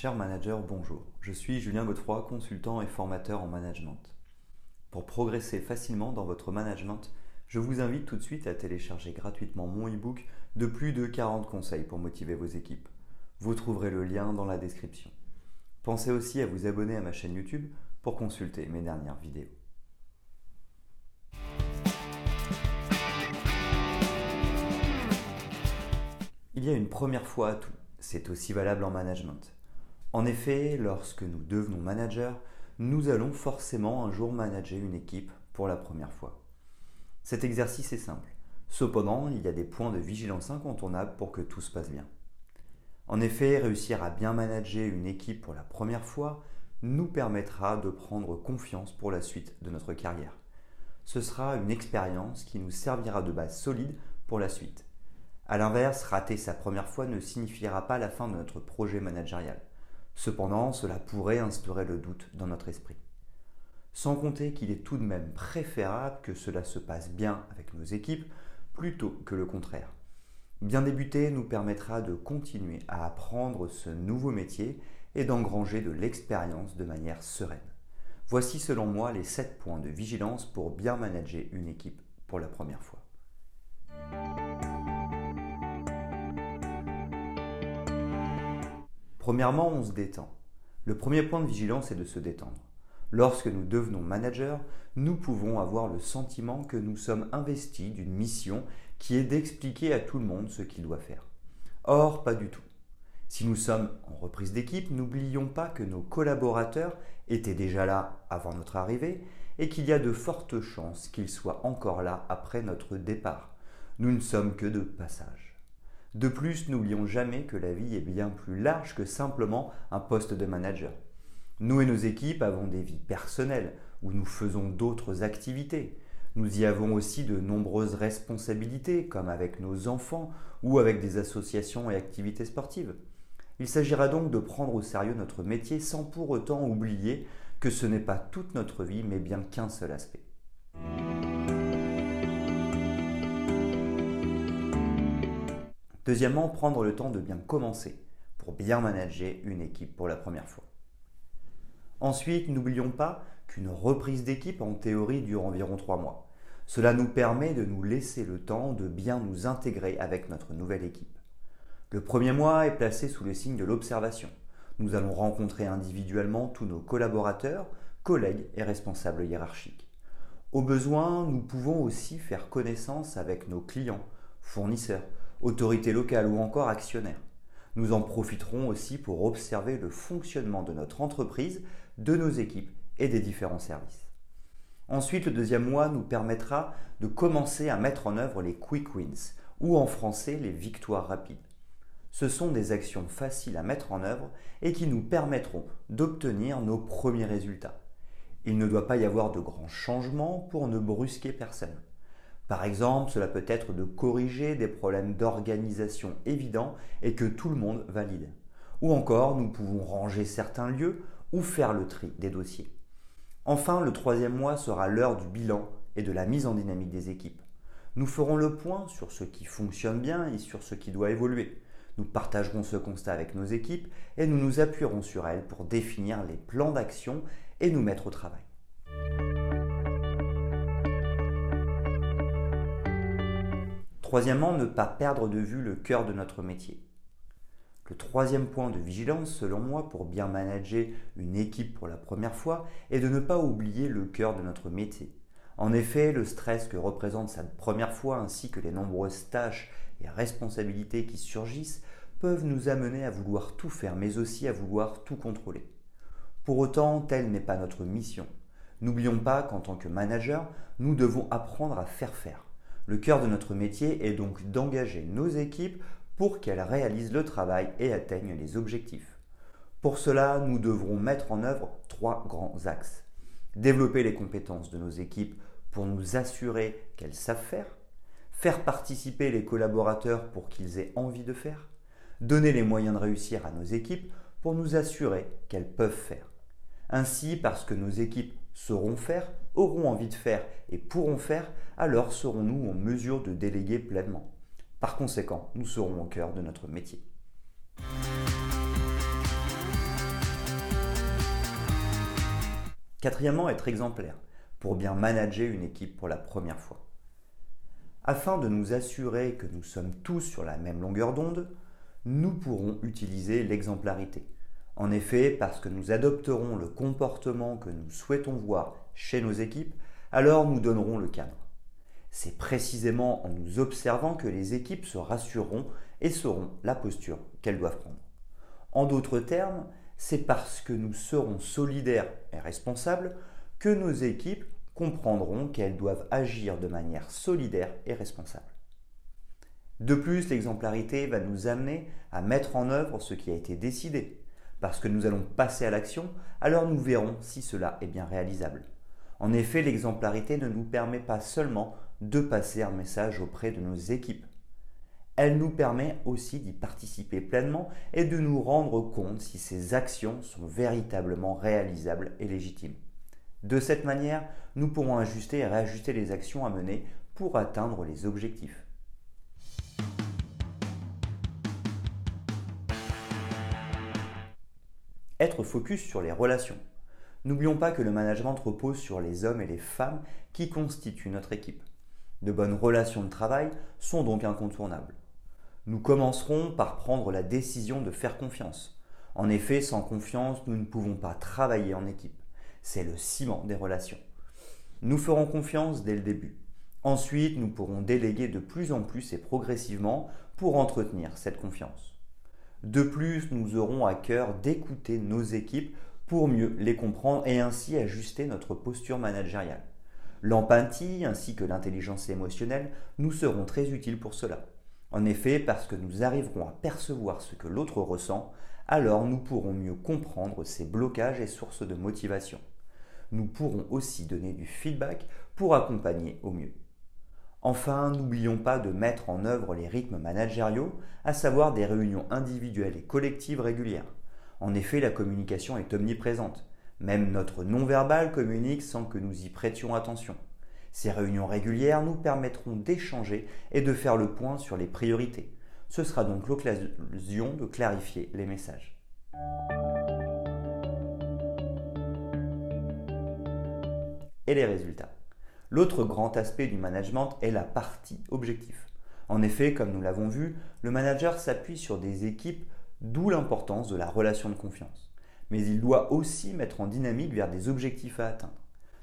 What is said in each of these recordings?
chers managers, bonjour. Je suis Julien Godefroy, consultant et formateur en management. Pour progresser facilement dans votre management, je vous invite tout de suite à télécharger gratuitement mon e-book de plus de 40 conseils pour motiver vos équipes. Vous trouverez le lien dans la description. Pensez aussi à vous abonner à ma chaîne YouTube pour consulter mes dernières vidéos. Il y a une première fois à tout. C'est aussi valable en management. En effet, lorsque nous devenons managers, nous allons forcément un jour manager une équipe pour la première fois. Cet exercice est simple. Cependant, il y a des points de vigilance incontournables pour que tout se passe bien. En effet, réussir à bien manager une équipe pour la première fois nous permettra de prendre confiance pour la suite de notre carrière. Ce sera une expérience qui nous servira de base solide pour la suite. A l'inverse, rater sa première fois ne signifiera pas la fin de notre projet managérial. Cependant, cela pourrait instaurer le doute dans notre esprit. Sans compter qu'il est tout de même préférable que cela se passe bien avec nos équipes plutôt que le contraire. Bien débuter nous permettra de continuer à apprendre ce nouveau métier et d'engranger de l'expérience de manière sereine. Voici selon moi les 7 points de vigilance pour bien manager une équipe pour la première fois. Premièrement, on se détend. Le premier point de vigilance est de se détendre. Lorsque nous devenons managers, nous pouvons avoir le sentiment que nous sommes investis d'une mission qui est d'expliquer à tout le monde ce qu'il doit faire. Or, pas du tout. Si nous sommes en reprise d'équipe, n'oublions pas que nos collaborateurs étaient déjà là avant notre arrivée et qu'il y a de fortes chances qu'ils soient encore là après notre départ. Nous ne sommes que de passage. De plus, n'oublions jamais que la vie est bien plus large que simplement un poste de manager. Nous et nos équipes avons des vies personnelles où nous faisons d'autres activités. Nous y avons aussi de nombreuses responsabilités, comme avec nos enfants ou avec des associations et activités sportives. Il s'agira donc de prendre au sérieux notre métier sans pour autant oublier que ce n'est pas toute notre vie, mais bien qu'un seul aspect. Deuxièmement, prendre le temps de bien commencer pour bien manager une équipe pour la première fois. Ensuite, n'oublions pas qu'une reprise d'équipe en théorie dure environ trois mois. Cela nous permet de nous laisser le temps de bien nous intégrer avec notre nouvelle équipe. Le premier mois est placé sous le signe de l'observation. Nous allons rencontrer individuellement tous nos collaborateurs, collègues et responsables hiérarchiques. Au besoin, nous pouvons aussi faire connaissance avec nos clients, fournisseurs, autorités locales ou encore actionnaires. Nous en profiterons aussi pour observer le fonctionnement de notre entreprise, de nos équipes et des différents services. Ensuite, le deuxième mois nous permettra de commencer à mettre en œuvre les quick wins, ou en français les victoires rapides. Ce sont des actions faciles à mettre en œuvre et qui nous permettront d'obtenir nos premiers résultats. Il ne doit pas y avoir de grands changements pour ne brusquer personne. Par exemple, cela peut être de corriger des problèmes d'organisation évidents et que tout le monde valide. Ou encore, nous pouvons ranger certains lieux ou faire le tri des dossiers. Enfin, le troisième mois sera l'heure du bilan et de la mise en dynamique des équipes. Nous ferons le point sur ce qui fonctionne bien et sur ce qui doit évoluer. Nous partagerons ce constat avec nos équipes et nous nous appuierons sur elles pour définir les plans d'action et nous mettre au travail. Troisièmement, ne pas perdre de vue le cœur de notre métier. Le troisième point de vigilance, selon moi, pour bien manager une équipe pour la première fois, est de ne pas oublier le cœur de notre métier. En effet, le stress que représente cette première fois ainsi que les nombreuses tâches et responsabilités qui surgissent peuvent nous amener à vouloir tout faire, mais aussi à vouloir tout contrôler. Pour autant, telle n'est pas notre mission. N'oublions pas qu'en tant que manager, nous devons apprendre à faire faire. Le cœur de notre métier est donc d'engager nos équipes pour qu'elles réalisent le travail et atteignent les objectifs. Pour cela, nous devrons mettre en œuvre trois grands axes. Développer les compétences de nos équipes pour nous assurer qu'elles savent faire. Faire participer les collaborateurs pour qu'ils aient envie de faire. Donner les moyens de réussir à nos équipes pour nous assurer qu'elles peuvent faire. Ainsi, parce que nos équipes sauront faire, auront envie de faire et pourront faire, alors serons-nous en mesure de déléguer pleinement. Par conséquent, nous serons au cœur de notre métier. Quatrièmement, être exemplaire pour bien manager une équipe pour la première fois. Afin de nous assurer que nous sommes tous sur la même longueur d'onde, nous pourrons utiliser l'exemplarité, en effet, parce que nous adopterons le comportement que nous souhaitons voir chez nos équipes, alors nous donnerons le cadre. C'est précisément en nous observant que les équipes se rassureront et sauront la posture qu'elles doivent prendre. En d'autres termes, c'est parce que nous serons solidaires et responsables que nos équipes comprendront qu'elles doivent agir de manière solidaire et responsable. De plus, l'exemplarité va nous amener à mettre en œuvre ce qui a été décidé. Parce que nous allons passer à l'action, alors nous verrons si cela est bien réalisable. En effet, l'exemplarité ne nous permet pas seulement de passer un message auprès de nos équipes. Elle nous permet aussi d'y participer pleinement et de nous rendre compte si ces actions sont véritablement réalisables et légitimes. De cette manière, nous pourrons ajuster et réajuster les actions à mener pour atteindre les objectifs. Être focus sur les relations. N'oublions pas que le management repose sur les hommes et les femmes qui constituent notre équipe. De bonnes relations de travail sont donc incontournables. Nous commencerons par prendre la décision de faire confiance. En effet, sans confiance, nous ne pouvons pas travailler en équipe. C'est le ciment des relations. Nous ferons confiance dès le début. Ensuite, nous pourrons déléguer de plus en plus et progressivement pour entretenir cette confiance. De plus, nous aurons à cœur d'écouter nos équipes pour mieux les comprendre et ainsi ajuster notre posture managériale. L'empathie ainsi que l'intelligence émotionnelle nous seront très utiles pour cela. En effet, parce que nous arriverons à percevoir ce que l'autre ressent, alors nous pourrons mieux comprendre ses blocages et sources de motivation. Nous pourrons aussi donner du feedback pour accompagner au mieux. Enfin, n'oublions pas de mettre en œuvre les rythmes managériaux, à savoir des réunions individuelles et collectives régulières. En effet, la communication est omniprésente. Même notre non-verbal communique sans que nous y prêtions attention. Ces réunions régulières nous permettront d'échanger et de faire le point sur les priorités. Ce sera donc l'occasion de clarifier les messages. Et les résultats L'autre grand aspect du management est la partie objectif. En effet, comme nous l'avons vu, le manager s'appuie sur des équipes, d'où l'importance de la relation de confiance. Mais il doit aussi mettre en dynamique vers des objectifs à atteindre.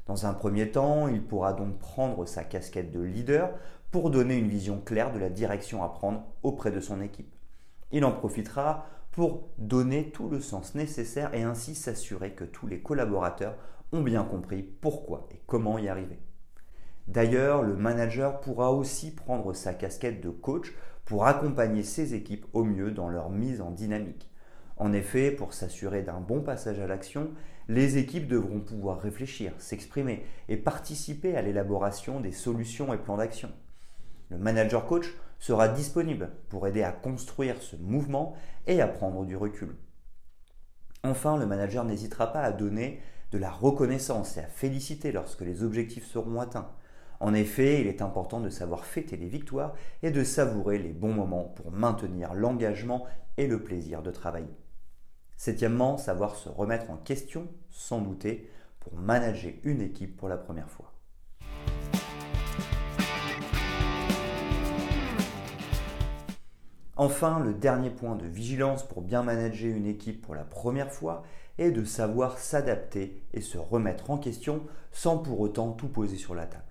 Dans un premier temps, il pourra donc prendre sa casquette de leader pour donner une vision claire de la direction à prendre auprès de son équipe. Il en profitera pour donner tout le sens nécessaire et ainsi s'assurer que tous les collaborateurs ont bien compris pourquoi et comment y arriver. D'ailleurs, le manager pourra aussi prendre sa casquette de coach pour accompagner ses équipes au mieux dans leur mise en dynamique. En effet, pour s'assurer d'un bon passage à l'action, les équipes devront pouvoir réfléchir, s'exprimer et participer à l'élaboration des solutions et plans d'action. Le manager coach sera disponible pour aider à construire ce mouvement et à prendre du recul. Enfin, le manager n'hésitera pas à donner de la reconnaissance et à féliciter lorsque les objectifs seront atteints. En effet, il est important de savoir fêter les victoires et de savourer les bons moments pour maintenir l'engagement et le plaisir de travailler. Septièmement, savoir se remettre en question sans douter pour manager une équipe pour la première fois. Enfin, le dernier point de vigilance pour bien manager une équipe pour la première fois est de savoir s'adapter et se remettre en question sans pour autant tout poser sur la table.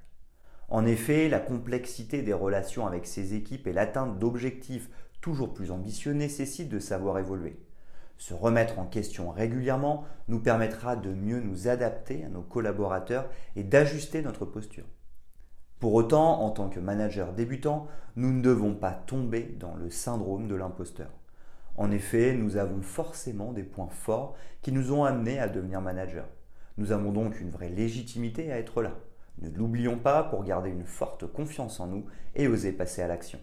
En effet, la complexité des relations avec ces équipes et l'atteinte d'objectifs toujours plus ambitieux nécessitent de savoir évoluer. Se remettre en question régulièrement nous permettra de mieux nous adapter à nos collaborateurs et d'ajuster notre posture. Pour autant, en tant que manager débutant, nous ne devons pas tomber dans le syndrome de l'imposteur. En effet, nous avons forcément des points forts qui nous ont amenés à devenir manager. Nous avons donc une vraie légitimité à être là. Ne l'oublions pas pour garder une forte confiance en nous et oser passer à l'action.